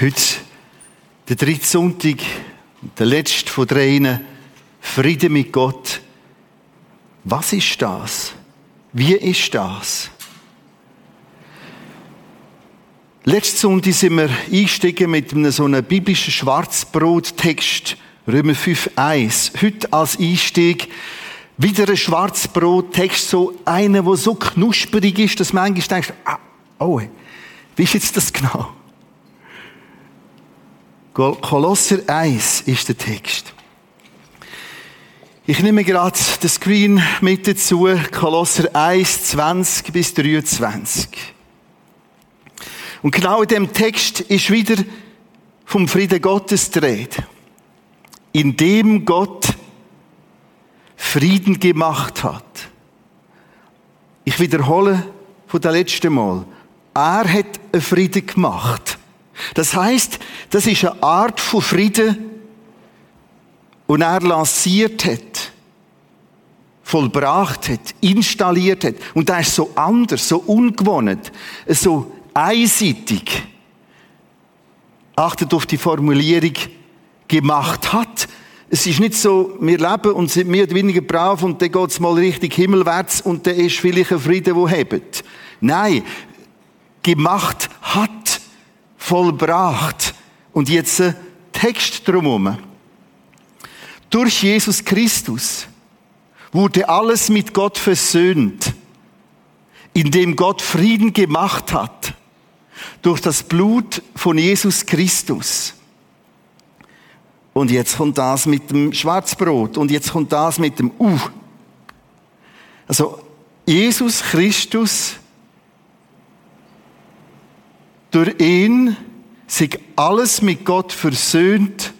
Heute, der dritte Sonntag, der letzte von dreien, Friede mit Gott. Was ist das? Wie ist das? Letzten Sonntag sind wir eingestiegen mit einem so einem biblischen Schwarzbrottext, Römer 5,1. Heute als Einstieg wieder ein Schwarzbrottext, so einer, der so knusprig ist, dass man manchmal denkt, ah, oh, wie ist jetzt das genau? Kolosser 1 ist der Text. Ich nehme gerade den Screen mit dazu. Kolosser 1, 20 bis 23. Und genau in dem Text ist wieder vom Frieden Gottes die. In dem Gott Frieden gemacht hat. Ich wiederhole von der letzten Mal. Er hat einen Frieden gemacht. Das heißt, das ist eine Art von Frieden, und er lanciert hat, vollbracht hat, installiert hat. Und das ist so anders, so ungewohnt, so einseitig. Achtet auf die Formulierung, gemacht hat. Es ist nicht so, wir leben und sind mehr oder weniger brav und dann geht's mal richtig himmelwärts und dann ist vielleicht ein Frieden, wo hebt. Nein, gemacht hat, vollbracht. Und jetzt ein Text drumherum. Durch Jesus Christus wurde alles mit Gott versöhnt, indem Gott Frieden gemacht hat durch das Blut von Jesus Christus. Und jetzt kommt das mit dem Schwarzbrot und jetzt kommt das mit dem U. Also Jesus Christus, durch ihn sich alles mit Gott versöhnt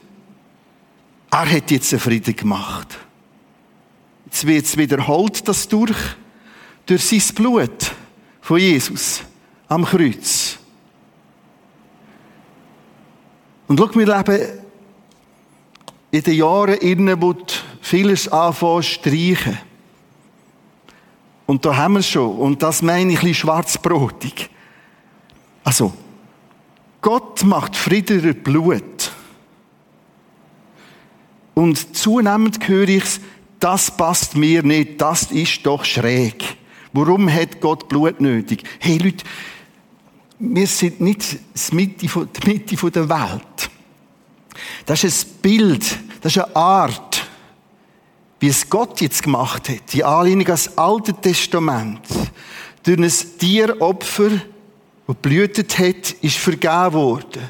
er hat jetzt einen Frieden gemacht. Jetzt wird es wiederholt, das durch, durch sein Blut von Jesus am Kreuz. Und schau, wir leben in den Jahren innen, wo vieles anfangen streichen. Und da haben wir es schon. Und das meine ich ein bisschen schwarzbrotig. Also, Gott macht Frieden durch Blut. Und zunehmend höre ich das passt mir nicht, das ist doch schräg. Warum hat Gott Blut nötig? Hey Leute, wir sind nicht die Mitte, der Welt. Das ist ein Bild, das ist eine Art, wie es Gott jetzt gemacht hat. Die Anlehnung ans Alte Testament. Durch ein Tieropfer, das blühtet hat, ist vergeben worden.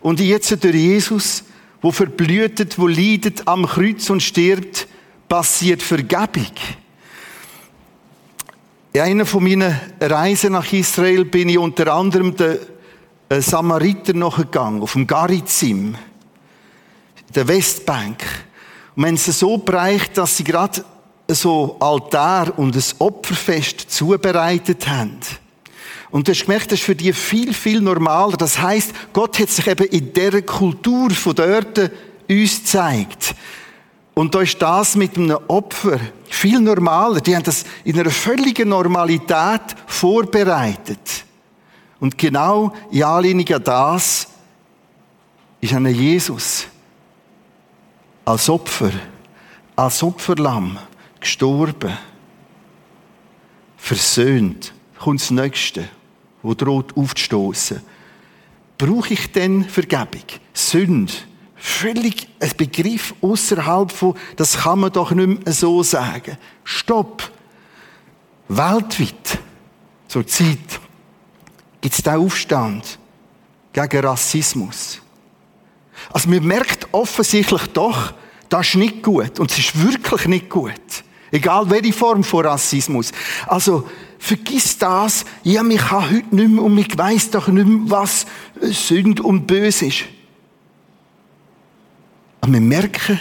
Und jetzt durch Jesus wo verblühtet, wo leidet am Kreuz und stirbt, passiert Vergebung. In einer von meinen Reisen nach Israel bin ich unter anderem den äh, Samariter noch gegangen, auf dem Garizim, der Westbank. Und wenn es so bereicht, dass sie gerade so Altar und ein Opferfest zubereitet haben. Und du hast gemerkt, das ist für die viel, viel normaler. Das heißt, Gott hat sich eben in dieser Kultur von dort uns gezeigt. Und da ist das mit einem Opfer viel normaler. Die haben das in einer völligen Normalität vorbereitet. Und genau in Anlehnung an das ist ein Jesus als Opfer, als Opferlamm gestorben, versöhnt, kommt das Nächste wo droht aufzustoßen. Brauche ich denn Vergebung? Sünde? Völlig ein Begriff außerhalb von, das kann man doch nicht mehr so sagen. Stopp! Weltweit, zur Zeit, gibt es den Aufstand gegen Rassismus. Also man merkt offensichtlich doch, das ist nicht gut. Und es ist wirklich nicht gut. Egal welche Form von Rassismus. Also, vergiss das. Ja, mich kann heute nicht mehr und ich weiss doch nicht mehr, was Sünde und Böse ist. Aber wir merken,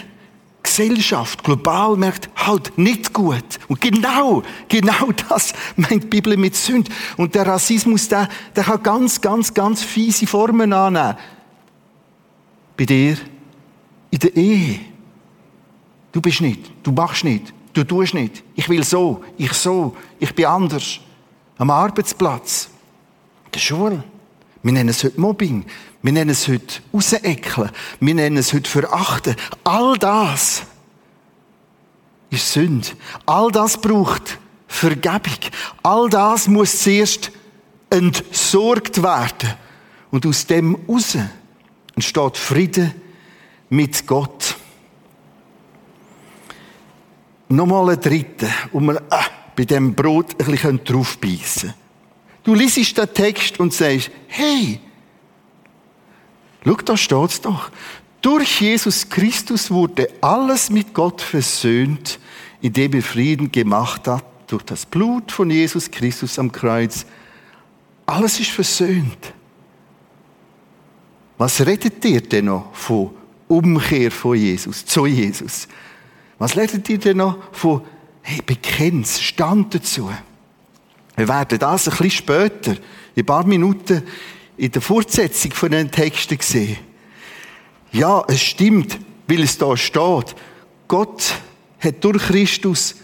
Gesellschaft, global merkt, halt nicht gut. Und genau, genau das meint die Bibel mit Sünde. Und der Rassismus, der, der kann ganz, ganz, ganz fiese Formen annehmen. Bei dir, in der Ehe. Du bist nicht, du machst nicht, Du tust nicht. Ich will so, ich so, ich bin anders. Am Arbeitsplatz, der Schule. Wir nennen es heute Mobbing. Wir nennen es heute rausekeln. Wir nennen es heute verachten. All das ist Sünde. All das braucht Vergebung. All das muss zuerst entsorgt werden. Und aus dem raus entsteht Friede mit Gott. Nochmal ein dritter, um wir äh, bei dem Brot ein bisschen draufbeissen können. Du liest den Text und sagst, hey, schau, da steht's doch. Durch Jesus Christus wurde alles mit Gott versöhnt, indem er Frieden gemacht hat, durch das Blut von Jesus Christus am Kreuz. Alles ist versöhnt. Was redet ihr denn noch von Umkehr von Jesus, zu Jesus? Was redet ihr denn noch von, hey, bekenn's, stand dazu? Wir werden das ein bisschen später, in ein paar Minuten, in der Fortsetzung von den Texten sehen. Ja, es stimmt, weil es da steht. Gott hat durch Christus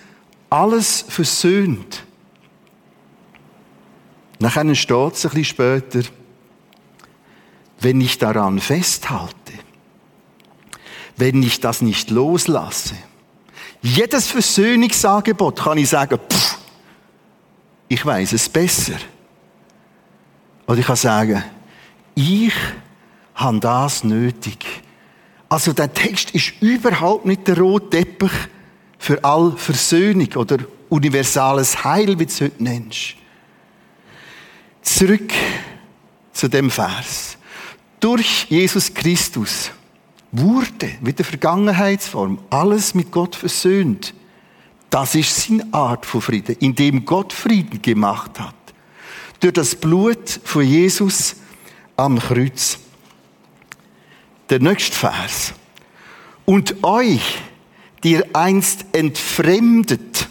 alles versöhnt. Nachher steht es ein bisschen später, wenn ich daran festhalte, wenn ich das nicht loslasse, jedes Versöhnungsangebot kann ich sagen, pff, ich weiß es besser. Oder ich kann sagen, ich habe das nötig. Also der Text ist überhaupt nicht der rote Teppich für all Versöhnung oder universales Heil, wie du es heute nennst. Zurück zu dem Vers. Durch Jesus Christus wurde mit der Vergangenheitsform alles mit Gott versöhnt. Das ist seine Art von Frieden, indem Gott Frieden gemacht hat. Durch das Blut von Jesus am Kreuz. Der nächste Vers. Und euch, die ihr einst entfremdet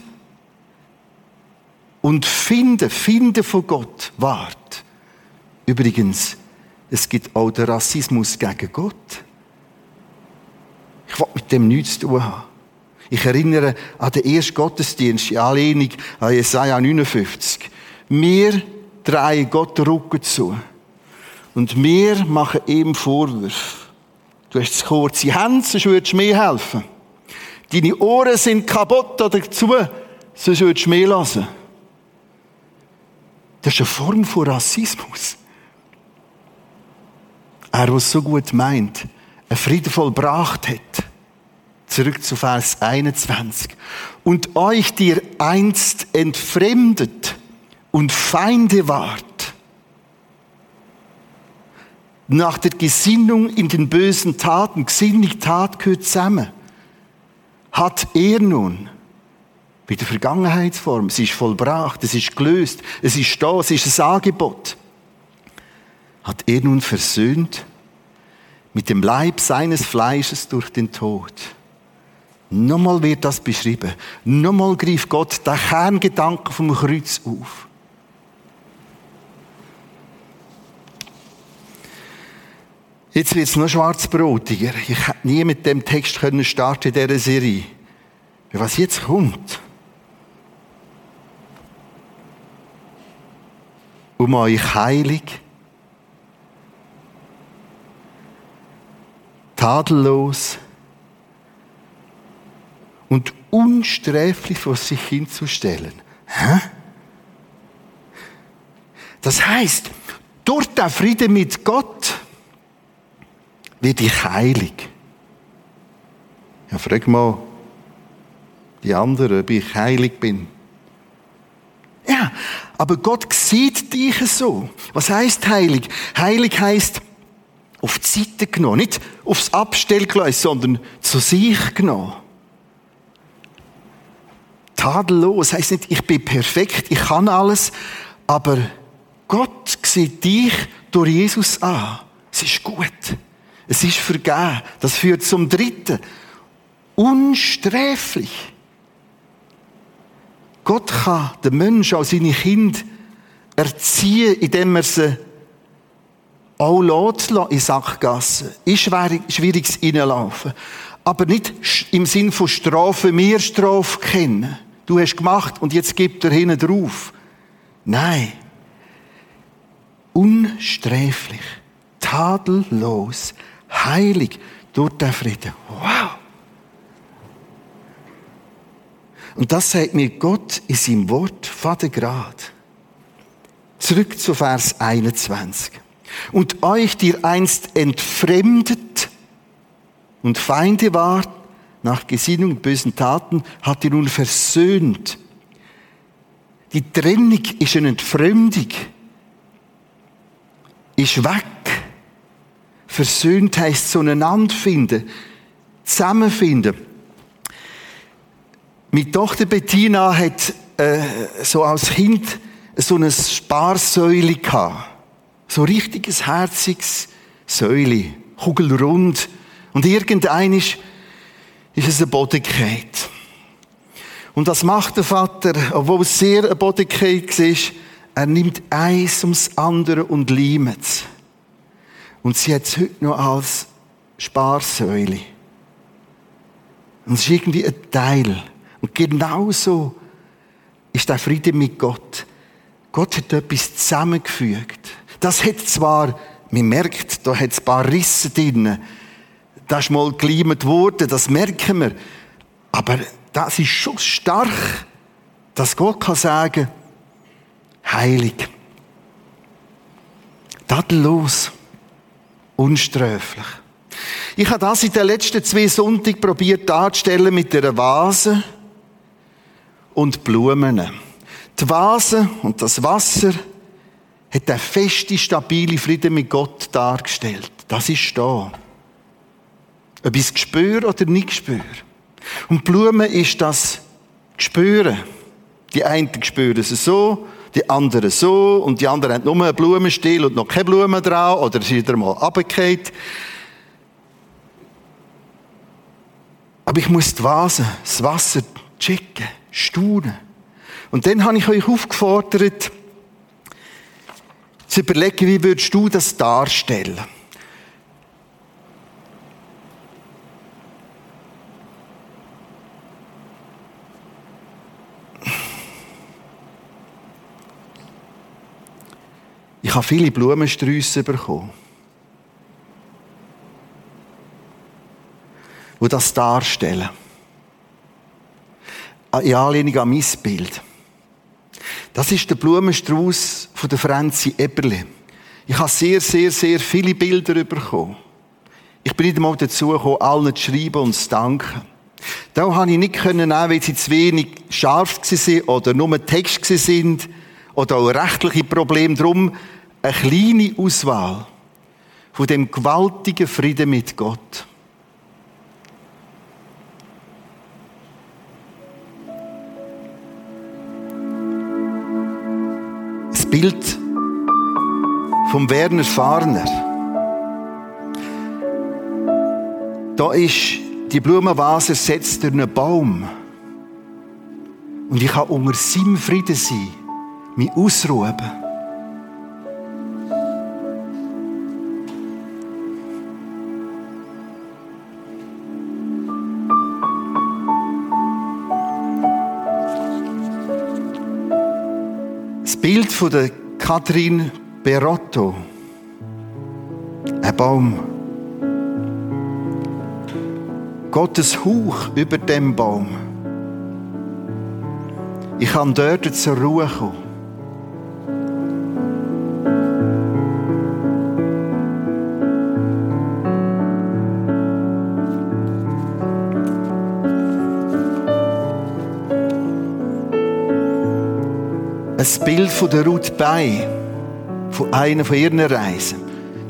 und finde, finde von Gott wart. Übrigens, es gibt auch den Rassismus gegen Gott. Dem nichts zu tun haben. Ich erinnere an den ersten Gottesdienst in Anlehnung an Jesaja 59. Wir drehen Gott den Rücken zu. Und wir machen ihm Vorwürfe. Du hast kurze Hände, sonst würdest du mir helfen. Deine Ohren sind kaputt oder zu, sonst würdest du mir lassen. Das ist eine Form von Rassismus. Er, es so gut meint, einen Frieden vollbracht hat. Zurück zu Vers 21. Und euch, die ihr einst entfremdet und Feinde wart, nach der Gesinnung in den bösen Taten, Gesinnung, Tat gehört zusammen, hat er nun, bei der Vergangenheitsform, es ist vollbracht, es ist gelöst, es ist da, es ist ein Angebot, hat er nun versöhnt mit dem Leib seines Fleisches durch den Tod. Nochmal wird das beschrieben. Nochmal greift Gott den Kerngedanken vom Kreuz auf. Jetzt wird es noch schwarzbrotiger. Ich hätte nie mit dem Text können starten in dieser Serie. Was jetzt kommt. Um euch heilig tadellos und unsträflich vor sich hinzustellen. Das heißt, durch den Frieden mit Gott werde ich heilig. Ja, frag mal die anderen, ob ich heilig bin. Ja, aber Gott sieht dich so. Was heißt heilig? Heilig heißt auf die Seite genommen. Nicht aufs Abstellgleis, sondern zu sich genommen. Tadellos heißt nicht, ich bin perfekt, ich kann alles, aber Gott sieht dich durch Jesus an. Es ist gut. Es ist vergeben. Das führt zum dritten. Unsträflich. Gott kann den Menschen als seine Kinder erziehen, indem er sie auch lässt in Sackgassen, in schwieriges Reinlaufen. Aber nicht im Sinn von Strafe, mehr Strafe kennen. Du hast gemacht und jetzt gibt er hinten drauf. Nein. Unsträflich. tadellos, heilig durch den Frieden. Wow! Und das sagt mir Gott in seinem Wort, Vater Grad. Zurück zu Vers 21. Und euch, die einst entfremdet und Feinde wart, nach Gesinnung und bösen Taten, hat ihr nun versöhnt. Die Trennung ist eine Entfremdung. Ist weg. Versöhnt heisst zueinander finden, zusammenfinden. Meine Tochter Bettina hat äh, so als Kind so ein Sparsäule gehabt. So richtiges, herziges Säule. Kugelrund. Und irgendein ist, ist es ein Bodenkeit. Und das macht der Vater, obwohl es sehr ein Bodenkeit ist, er nimmt eins ums andere und leimt es. Und sie hat es heute noch als Sparsäule. Und es ist irgendwie ein Teil. Und genauso ist der Friede mit Gott. Gott hat etwas zusammengefügt. Das hat zwar, man merkt, da hat es ein paar Risse drin. Das ist mal geleimt worden, das merken wir. Aber das ist schon stark, dass Gott kann sagen, heilig. Tadellos. Unsträflich. Ich habe das in den letzten zwei Sonntagen probiert darzustellen mit einer Vase und Blumen. Die Vase und das Wasser hat der feste, stabile Frieden mit Gott dargestellt. Das ist da. Ob ich es spüre oder nicht spüre. Und Blumen ist das Spüren. Die einen spüren es so, die anderen so, und die anderen haben nur einen Blumenstiel und noch keine Blumen drauf, oder sind wieder mal runtergefallen. Aber ich muss die Vase, das Wasser checken staunen. Und dann habe ich euch aufgefordert, zu überlegen, wie würdest du das darstellen? Ich habe viele Blumensträuße bekommen, die das darstellen in Anlehnung an mein Bild. Das ist der Blumenstrauß von der Franzi Eberle. Ich habe sehr, sehr, sehr viele Bilder bekommen. Ich bin nicht einmal dazu gekommen, allen zu schreiben und zu danken. Da konnte ich nicht können, weil sie zu wenig scharf waren oder nur Text sind oder auch rechtliche Probleme. Darum eine kleine Auswahl von dem gewaltigen Frieden mit Gott. Bild vom Werner Farner. Da ist die Blumenvase ersetzt durch einen Baum. Und ich kann unter seinem Frieden sein, mich ausruhen. Bild von der Katrin Berotto. Ein Baum. Gottes Hauch über dem Baum. Ich kann dort zur Ruhe kommen. Ein Bild von der Ruth Bay, von einer von ihren Reisen.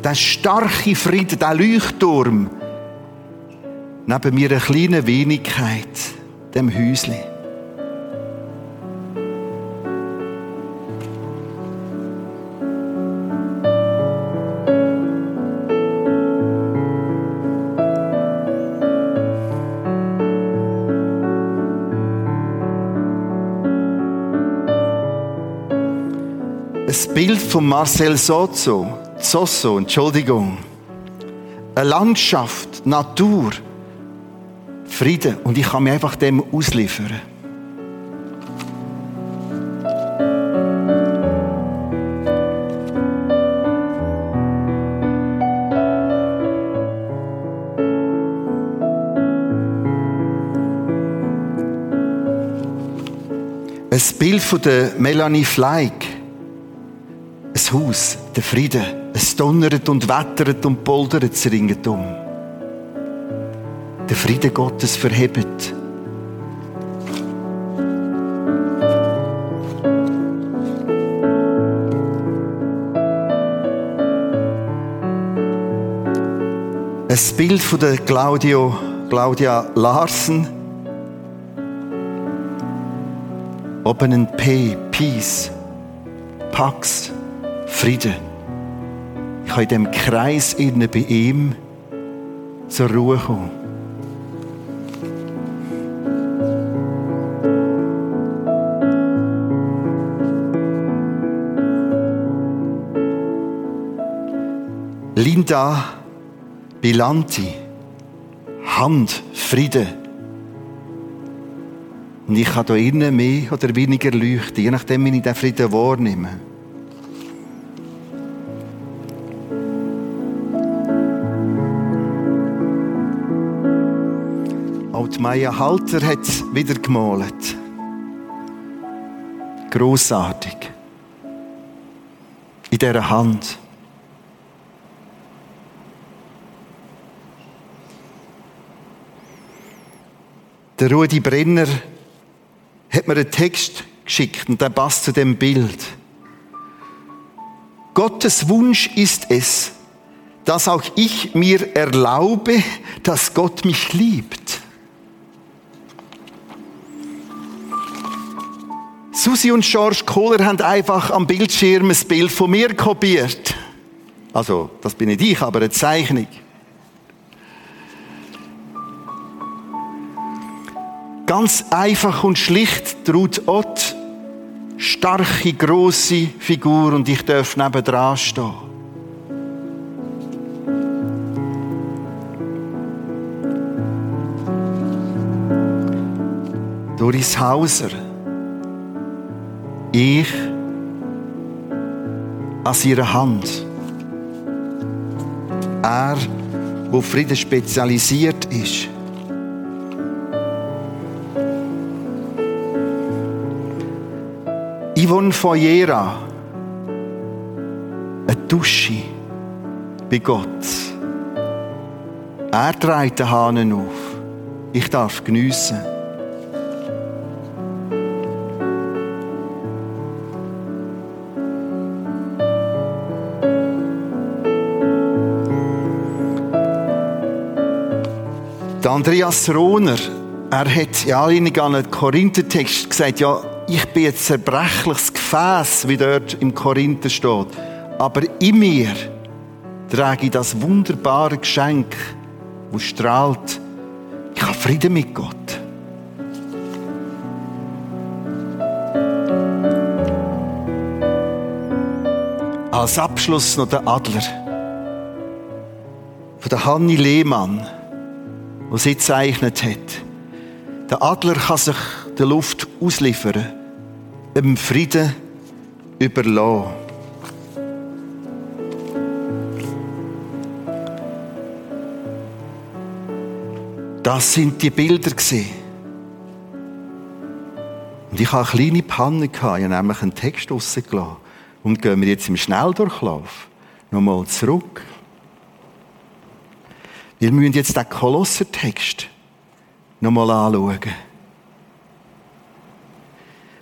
Der starke Frieden, der Leuchtturm, neben mir eine kleine Wenigkeit, dem Häusli. Marcel Sozzo, Zosso, Entschuldigung. Eine Landschaft, Natur, Frieden. Und ich kann mich einfach dem ausliefern. Ein Bild von Melanie Fleig Haus, der Frieden. Es donnert und wettert und poldert es ringsum. Der Friede Gottes verhebt. Ein Bild von der Claudio, Claudia Larsen. Oben ein P, Peace, Pax, Friede. Ich kann in dem Kreis innen bei ihm zur Ruhe kommen. Linda Bilanti, Hand, Friede. Und ich kann hier innen mehr oder weniger leuchten, je nachdem, wie ich den Frieden wahrnehme. Maya Halter hat es wieder gemalt. Grossartig. In dieser Hand. Der Rudi Brenner hat mir einen Text geschickt und der passt zu dem Bild. Gottes Wunsch ist es, dass auch ich mir erlaube, dass Gott mich liebt. Susi und George Kohler haben einfach am Bildschirm ein Bild von mir kopiert. Also, das bin nicht ich, aber eine Zeichnung. Ganz einfach und schlicht traut Ott. Starke, grosse Figur und ich darf nebendran stehen. Doris Hauser. Ich an ihrer Hand. Er, wo Frieden spezialisiert ist. Yvonne Foyera, eine Dusche bei Gott. Er trägt den Hahn auf. Ich darf geniessen. Andreas Rohner, er hat ja an einen Korinthertext gesagt, ja, ich bin ein zerbrechliches Gefäß, wie dort im Korinther steht. Aber in mir trage ich das wunderbare Geschenk, wo strahlt. Ich habe Frieden mit Gott. Als Abschluss noch der Adler. Von der Hanni Lehmann, die sie gezeichnet hat. Der Adler kann sich der Luft ausliefern dem Frieden überlassen. Das sind die Bilder. Und ich hatte eine kleine Panne Ich habe nämlich einen Text rausgelassen. Und gehen wir jetzt im Schnelldurchlauf nochmal zurück. Wir müssen jetzt den Kolossertext nochmal anschauen.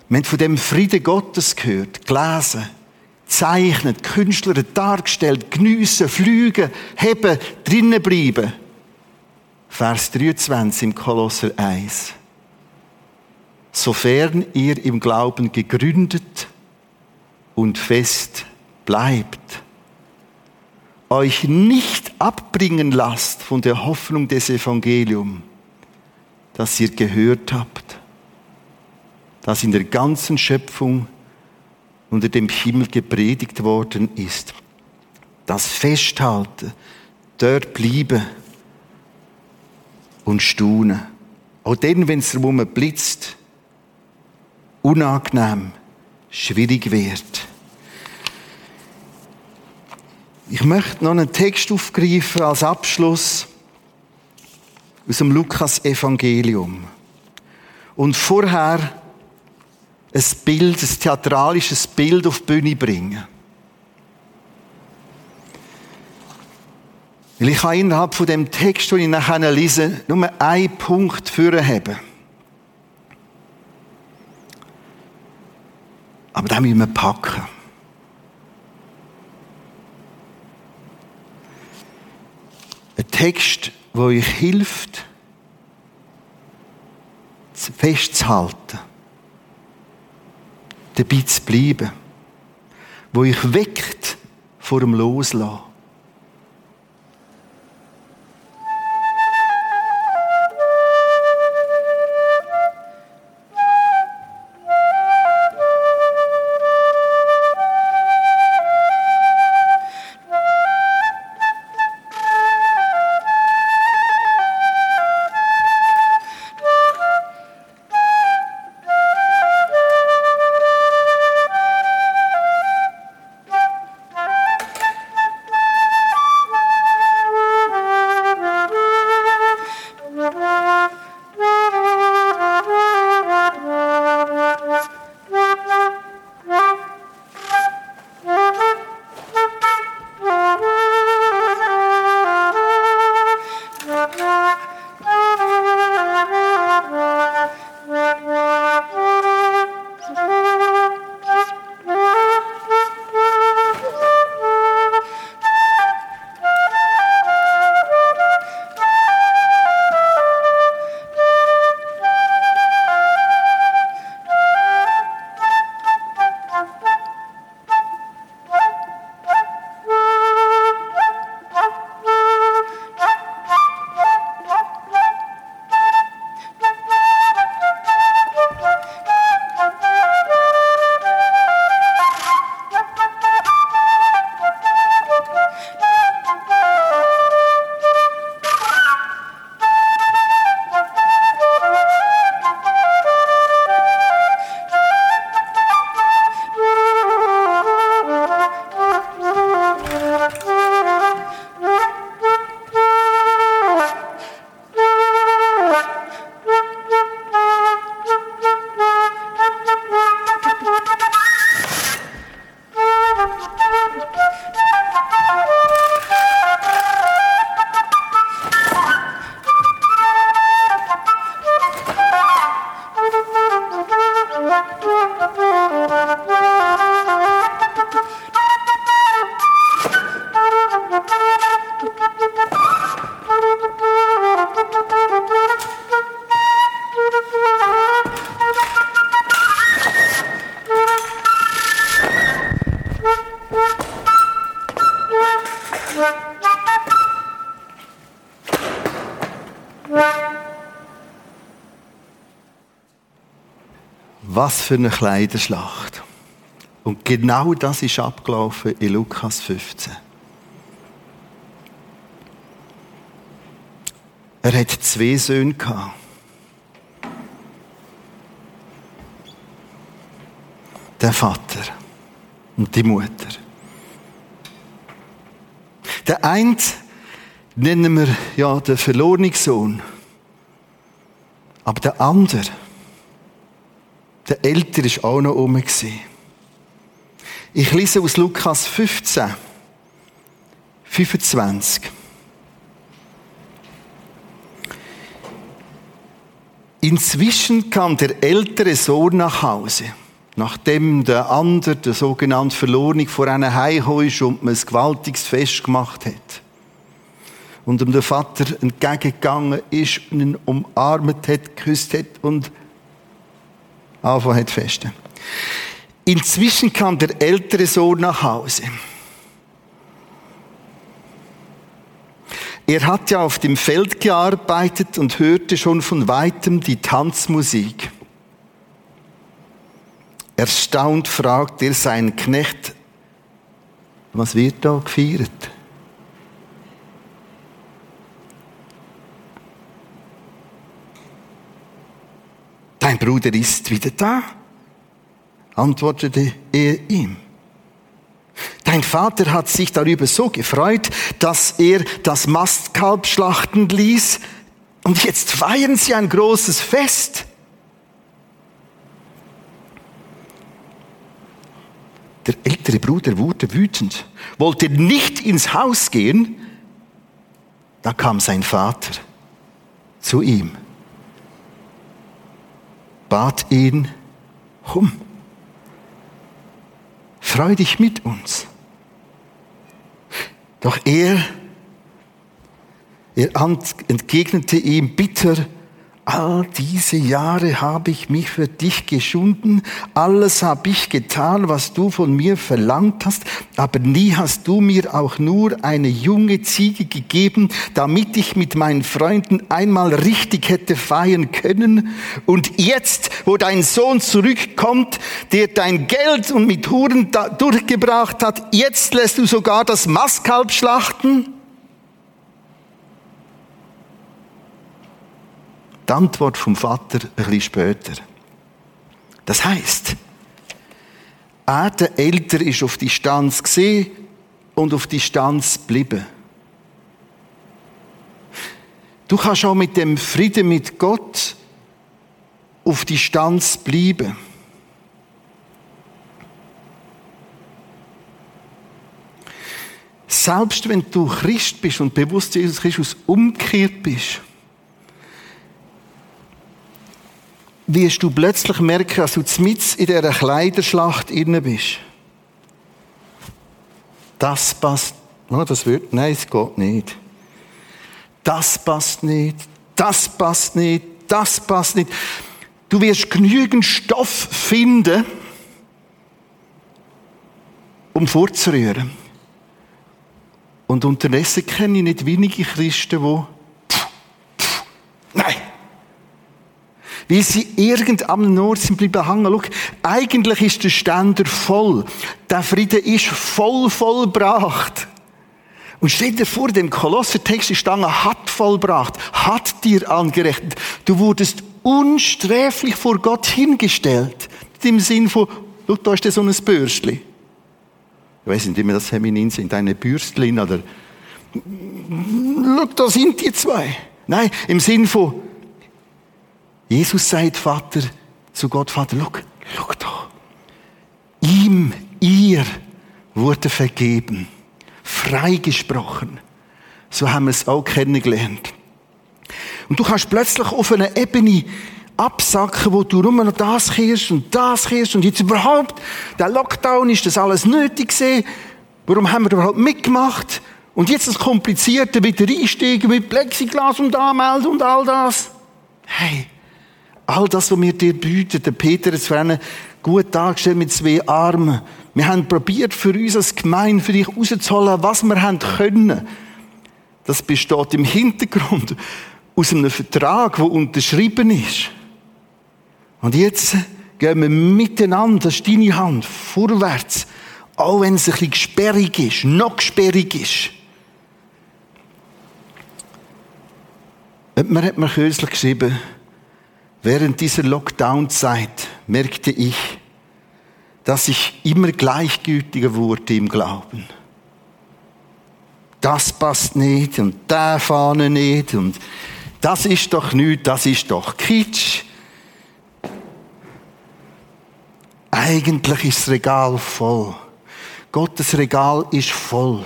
Wir haben von dem Frieden Gottes gehört, gelesen, zeichnet, Künstler dargestellt, geniessen, fliegen, heben, drinnen bleiben. Vers 23 im Kolosser 1. Sofern ihr im Glauben gegründet und fest bleibt, euch nicht abbringen lasst von der Hoffnung des Evangeliums, das ihr gehört habt das in der ganzen Schöpfung unter dem Himmel gepredigt worden ist. Das Festhalten, dort bleiben und staunen. Auch dann, wenn es darum blitzt, unangenehm, schwierig wird. Ich möchte noch einen Text aufgreifen als Abschluss aus dem Lukas-Evangelium. Und vorher ein Bild, ein theatralisches Bild auf die Bühne bringen. Weil ich kann innerhalb von dem Text, den ich nachher lese, nur einen Punkt führen haben. Aber den müssen wir packen. Ein Text, der euch hilft, festzuhalten, dabei zu bleiben, wo euch weckt vor dem Loslassen. Für eine Kleiderschlacht. Und genau das ist abgelaufen in Lukas 15. Er hat zwei Söhne gehabt. Der Vater und die Mutter. Der eine nennen wir ja den verlorenen Sohn. Aber der andere, der Ältere ist auch noch oben. Ich lese aus Lukas 15, 25. Inzwischen kam der ältere Sohn nach Hause, nachdem der andere, der sogenannte Verlorene, vor einer Heimho ist und man ein gewaltiges Fest gemacht hat. Und dem Vater entgegengegangen ist und ihn umarmt hat, geküsst hat und anfangen hat festen. Inzwischen kam der ältere Sohn nach Hause. Er hat ja auf dem Feld gearbeitet und hörte schon von weitem die Tanzmusik. Erstaunt fragt er seinen Knecht, was wird da gefeiert? Dein Bruder ist wieder da, antwortete er ihm. Dein Vater hat sich darüber so gefreut, dass er das Mastkalb schlachten ließ, und jetzt feiern sie ein großes Fest. Der ältere Bruder wurde wütend, wollte nicht ins Haus gehen. Da kam sein Vater zu ihm, bat ihn, komm, freu dich mit uns. Doch er, er entgegnete ihm bitter, All diese Jahre habe ich mich für dich geschunden, alles habe ich getan, was du von mir verlangt hast, aber nie hast du mir auch nur eine junge Ziege gegeben, damit ich mit meinen Freunden einmal richtig hätte feiern können. Und jetzt, wo dein Sohn zurückkommt, der dein Geld und mit Huren durchgebracht hat, jetzt lässt du sogar das Mastkalb schlachten? Die Antwort vom Vater ein bisschen später. Das heißt, er, der Älter, ist auf Distanz gesehen und auf Distanz geblieben. Du kannst auch mit dem Frieden mit Gott auf Distanz bleiben. Selbst wenn du Christ bist und bewusst Jesus Christus umgekehrt bist, wirst du plötzlich merken, dass du mit in dieser Kleiderschlacht inne bist. Das passt, oh, das wird, nein, es geht nicht. Das passt nicht, das passt nicht, das passt nicht. Du wirst genügend Stoff finden, um vorzurühren. Und unterdessen kenne ich nicht wenige Christen, die, pff, pff, nein, weil sie irgendeinem Ort sind bleiben hängen. Schau, eigentlich ist der Ständer voll. Der Frieden ist voll vollbracht. Und stell dir vor, dem Kolossertext ist Stange hat vollbracht, hat dir angerechnet. Du wurdest unsträflich vor Gott hingestellt. Im Sinn von, schau, da ist so ein Bürstli. Ich weiß nicht, wie wir das feminin sind, eine Bürstlin oder, schau, da sind die zwei. Nein, im Sinn von, Jesus sagt Vater zu Gott, Vater, schau, schau doch. Ihm, ihr wurde vergeben, freigesprochen. So haben wir es auch kennengelernt. Und du kannst plötzlich auf einer Ebene absacken, wo du nur noch das kehrst und das kehrst und jetzt überhaupt, der Lockdown ist das alles nötig gewesen. Warum haben wir überhaupt mitgemacht? Und jetzt das Komplizierte mit der Einsteigen, mit Plexiglas und Anmeldung und all das. Hey, All das, was wir dir bieten, der Peter hat es gut dargestellt mit zwei Armen. Wir haben probiert, für uns als Gemeinde, für dich rauszuholen, was wir haben können. Das besteht im Hintergrund aus einem Vertrag, der unterschrieben ist. Und jetzt gehen wir miteinander, das ist deine Hand, vorwärts. Auch wenn es ein bisschen sperrig ist, noch sperrig ist. Man hat mir kürzlich geschrieben, Während dieser Lockdown-Zeit merkte ich, dass ich immer gleichgültiger wurde im Glauben. Das passt nicht und der Fahne nicht und das ist doch nichts, das ist doch Kitsch. Eigentlich ist das Regal voll. Gottes Regal ist voll.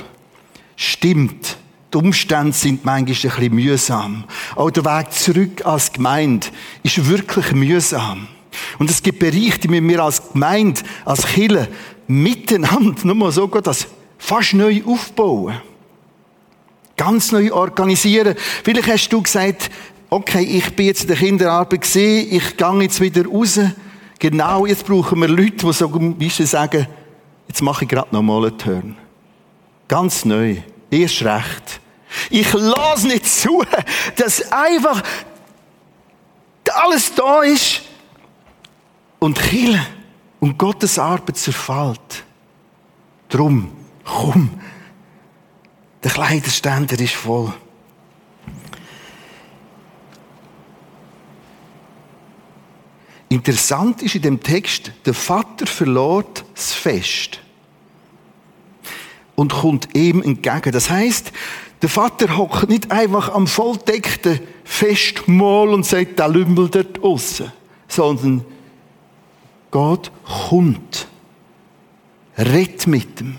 Stimmt. Die Umstände sind manchmal ein bisschen mühsam. Auch der Weg zurück als Gemeinde ist wirklich mühsam. Und es gibt Bereiche, die wir als Gemeinde, als Kirche miteinander, nur mal so gut, das fast neu aufbauen. Ganz neu organisieren. Vielleicht hast du gesagt, okay, ich bin jetzt in der Kinderarbeit gesehen, ich gehe jetzt wieder raus. Genau, jetzt brauchen wir Leute, die so, sagen, jetzt mache ich gerade nochmal einen Turn. Ganz neu. Erst recht. Ich lasse nicht zu, dass einfach alles da ist und Chile und Gottes Arbeit zerfällt. Drum, komm. Der Kleiderständer ist voll. Interessant ist in dem Text, der Vater verlor das Fest und kommt ihm entgegen. Das heißt, der Vater hockt nicht einfach am volldeckten Festmahl und sagt, der Lümmel dort aussen, sondern Gott kommt Red mit ihm.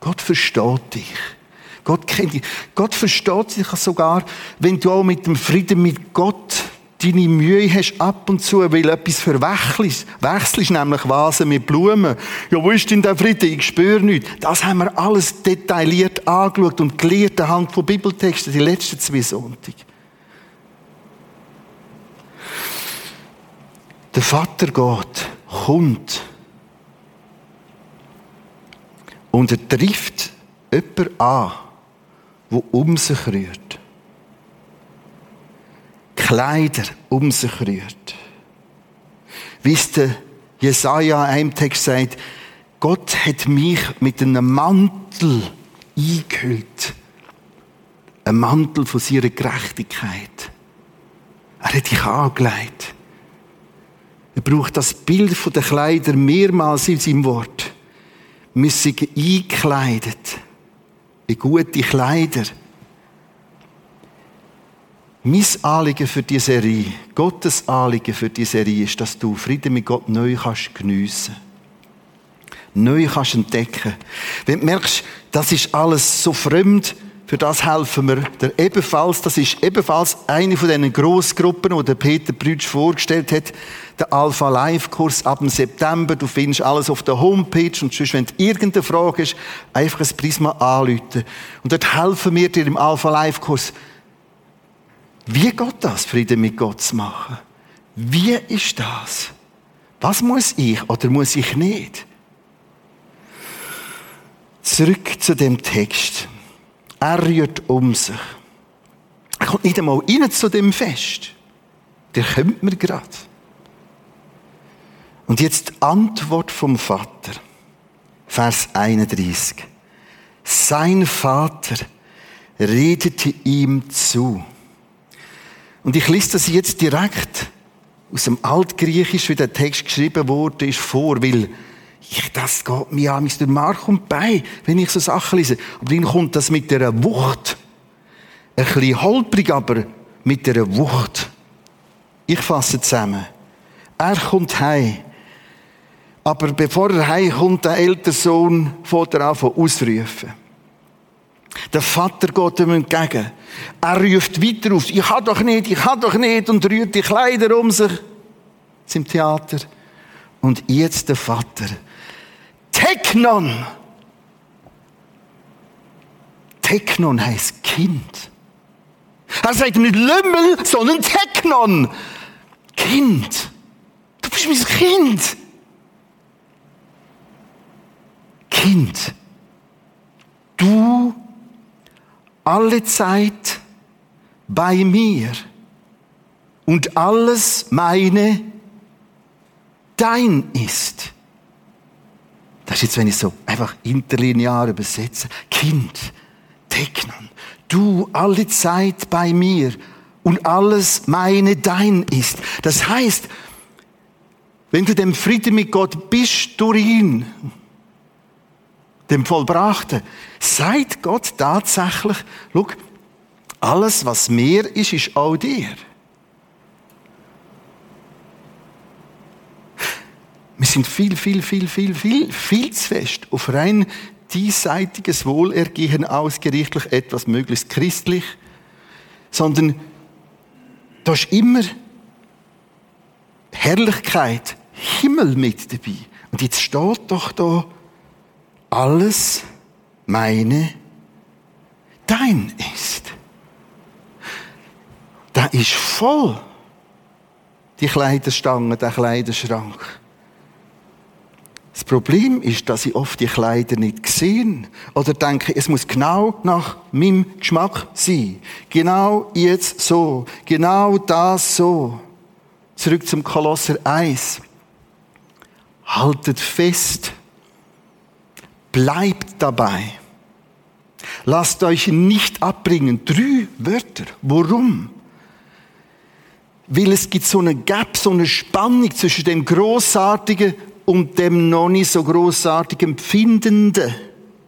Gott versteht dich. Gott kennt dich. Gott versteht dich sogar, wenn du auch mit dem Frieden mit Gott deine Mühe hast ab und zu, weil etwas verwechselst. Wechselst nämlich Vasen mit Blumen. Ja, wo ist denn der Frieden? Ich spüre nichts. Das haben wir alles detailliert angeschaut und gelehrt anhand von Bibeltexten die letzten zwei Sonntage. Der Vater Gott kommt und er trifft jemanden an, der um sich rührt. Kleider um sich rührt. Wie es der Jesaja in einem Text sagt, Gott hat mich mit einem Mantel eingehüllt. Ein Mantel von seiner Gerechtigkeit. Er hat dich angelegt. Er braucht das Bild von den Kleidern mehrmals in seinem Wort. Wir sind eingekleidet in gute Kleider. Mein Anliegen für die Serie, Gottes Anliegen für die Serie ist, dass du Frieden mit Gott neu kannst geniessen. Neu kannst entdecken. Wenn du merkst, das ist alles so fremd, für das helfen wir dir ebenfalls. Das ist ebenfalls eine von diesen Grossgruppen, die Peter Brütsch vorgestellt hat. Der Alpha Live Kurs ab dem September. Du findest alles auf der Homepage. Und sonst, wenn du irgendeine Frage hast, einfach ein Prisma anrufen. Und dort helfen wir dir im Alpha Live Kurs, wie geht das, Frieden mit Gott zu machen? Wie ist das? Was muss ich oder muss ich nicht? Zurück zu dem Text. Er rührt um sich. Er kommt nicht einmal rein zu dem Fest. Der kommt mir gerade. Und jetzt die Antwort vom Vater. Vers 31. Sein Vater redete ihm zu. Und ich lese das jetzt direkt aus dem Altgriechisch, wie der Text geschrieben wurde, ist vor, weil ich, das geht mir an durch Mark und Bein, wenn ich so Sachen lese. Aber dann kommt das mit der Wucht. Ein bisschen holprig, aber mit der Wucht. Ich fasse zusammen. Er kommt heim. Aber bevor er heimkommt, der ältere Sohn fährt er an ausrufen. Der Vater geht ihm entgegen. Er ruft weiter auf. Ich habe doch nicht, ich habe doch nicht und rührt die Kleider um sich. Im Theater. Und jetzt der Vater. Teknon. Teknon heißt Kind. Er sagt nicht Lümmel, sondern Teknon. Kind. Du bist mein Kind. Kind. Du alle Zeit bei mir und alles meine dein ist. Das ist jetzt, wenn ich so einfach interlinear übersetze. Kind, Teknon, du alle Zeit bei mir und alles meine dein ist. Das heißt, wenn du dem Frieden mit Gott bist durch ihn, dem Vollbrachten, sagt Gott tatsächlich, schau, alles, was mir ist, ist auch dir. Wir sind viel, viel, viel, viel, viel, viel zu fest auf rein diesseitiges Wohlergehen ausgerichtlich, etwas möglichst christlich, sondern da ist immer Herrlichkeit, Himmel mit dabei. Und jetzt steht doch da, alles meine dein ist. Da ist voll die Kleiderstange, der Kleiderschrank. Das Problem ist, dass ich oft die Kleider nicht gesehen oder denke, es muss genau nach meinem Geschmack sein. Genau jetzt so. Genau das so. Zurück zum Kolosser 1. Haltet fest Bleibt dabei. Lasst euch nicht abbringen. Drei Wörter. Warum? Weil es gibt so eine Gap, so eine Spannung zwischen dem Großartigen und dem noch nicht so großartigen Empfindenden.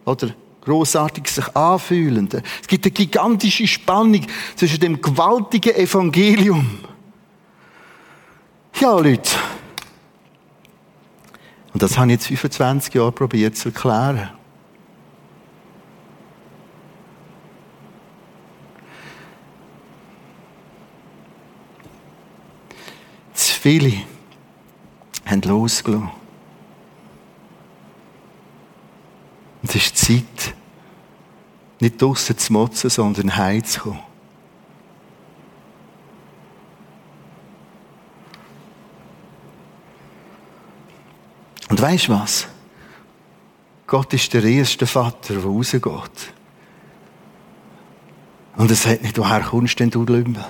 Oder großartig sich anfühlenden. Es gibt eine gigantische Spannung zwischen dem gewaltigen Evangelium. Ja, Leute. Und das habe ich jetzt 25 Jahre probiert zu erklären. Zu viele haben losgelassen. Und es ist Zeit, nicht draussen zu motzen, sondern heimzukommen. Und weißt du was? Gott ist der erste Vater, der rausgeht. Und er sagt nicht, woher kommst denn du, Lümmel?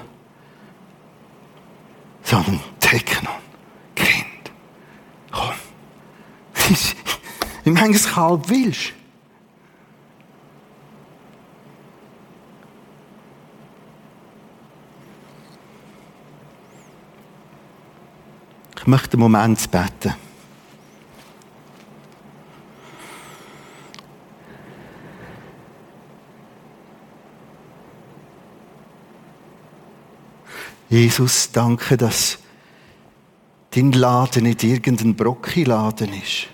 Sondern Technon, Kind, komm. Wie manches Kalb willst. Ich möchte einen Moment beten. Jesus, danke, dass dein Laden nicht irgendein Brocki-Laden ist.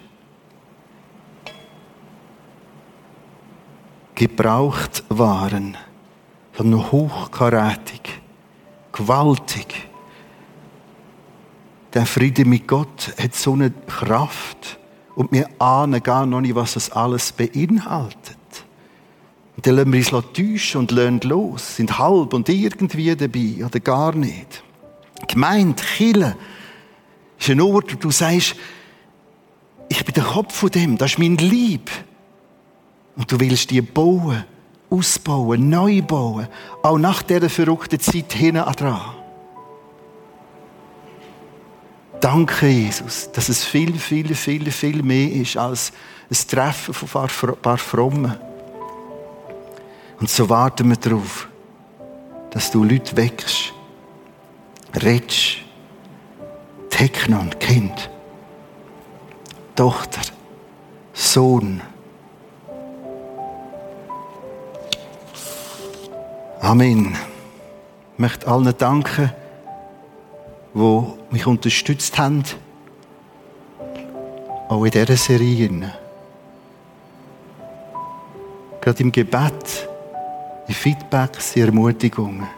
Gebraucht waren, sondern hochkarätig, gewaltig. Der Friede mit Gott hat so eine Kraft und wir ahnen gar noch nicht, was das alles beinhaltet. Und dann lassen wir uns täuschen und lernen los, sind halb und irgendwie dabei oder gar nicht. Gemeint, Chille, ist ein Ort, wo du sagst, ich bin der Kopf von dem, das ist mein Lieb. Und du willst die bauen, ausbauen, neu bauen, auch nach dieser verrückten Zeit hinten dran. Danke, Jesus, dass es viel, viel, viel, viel mehr ist als ein Treffen von ein paar Frommen. Und so warten wir darauf, dass du Leute wächst, redest, Technon, Kind, Tochter, Sohn. Amen. Ich möchte allen danken, die mich unterstützt haben, auch in dieser Serie. Gerade im Gebet in Feedbacks, in Ermutigungen.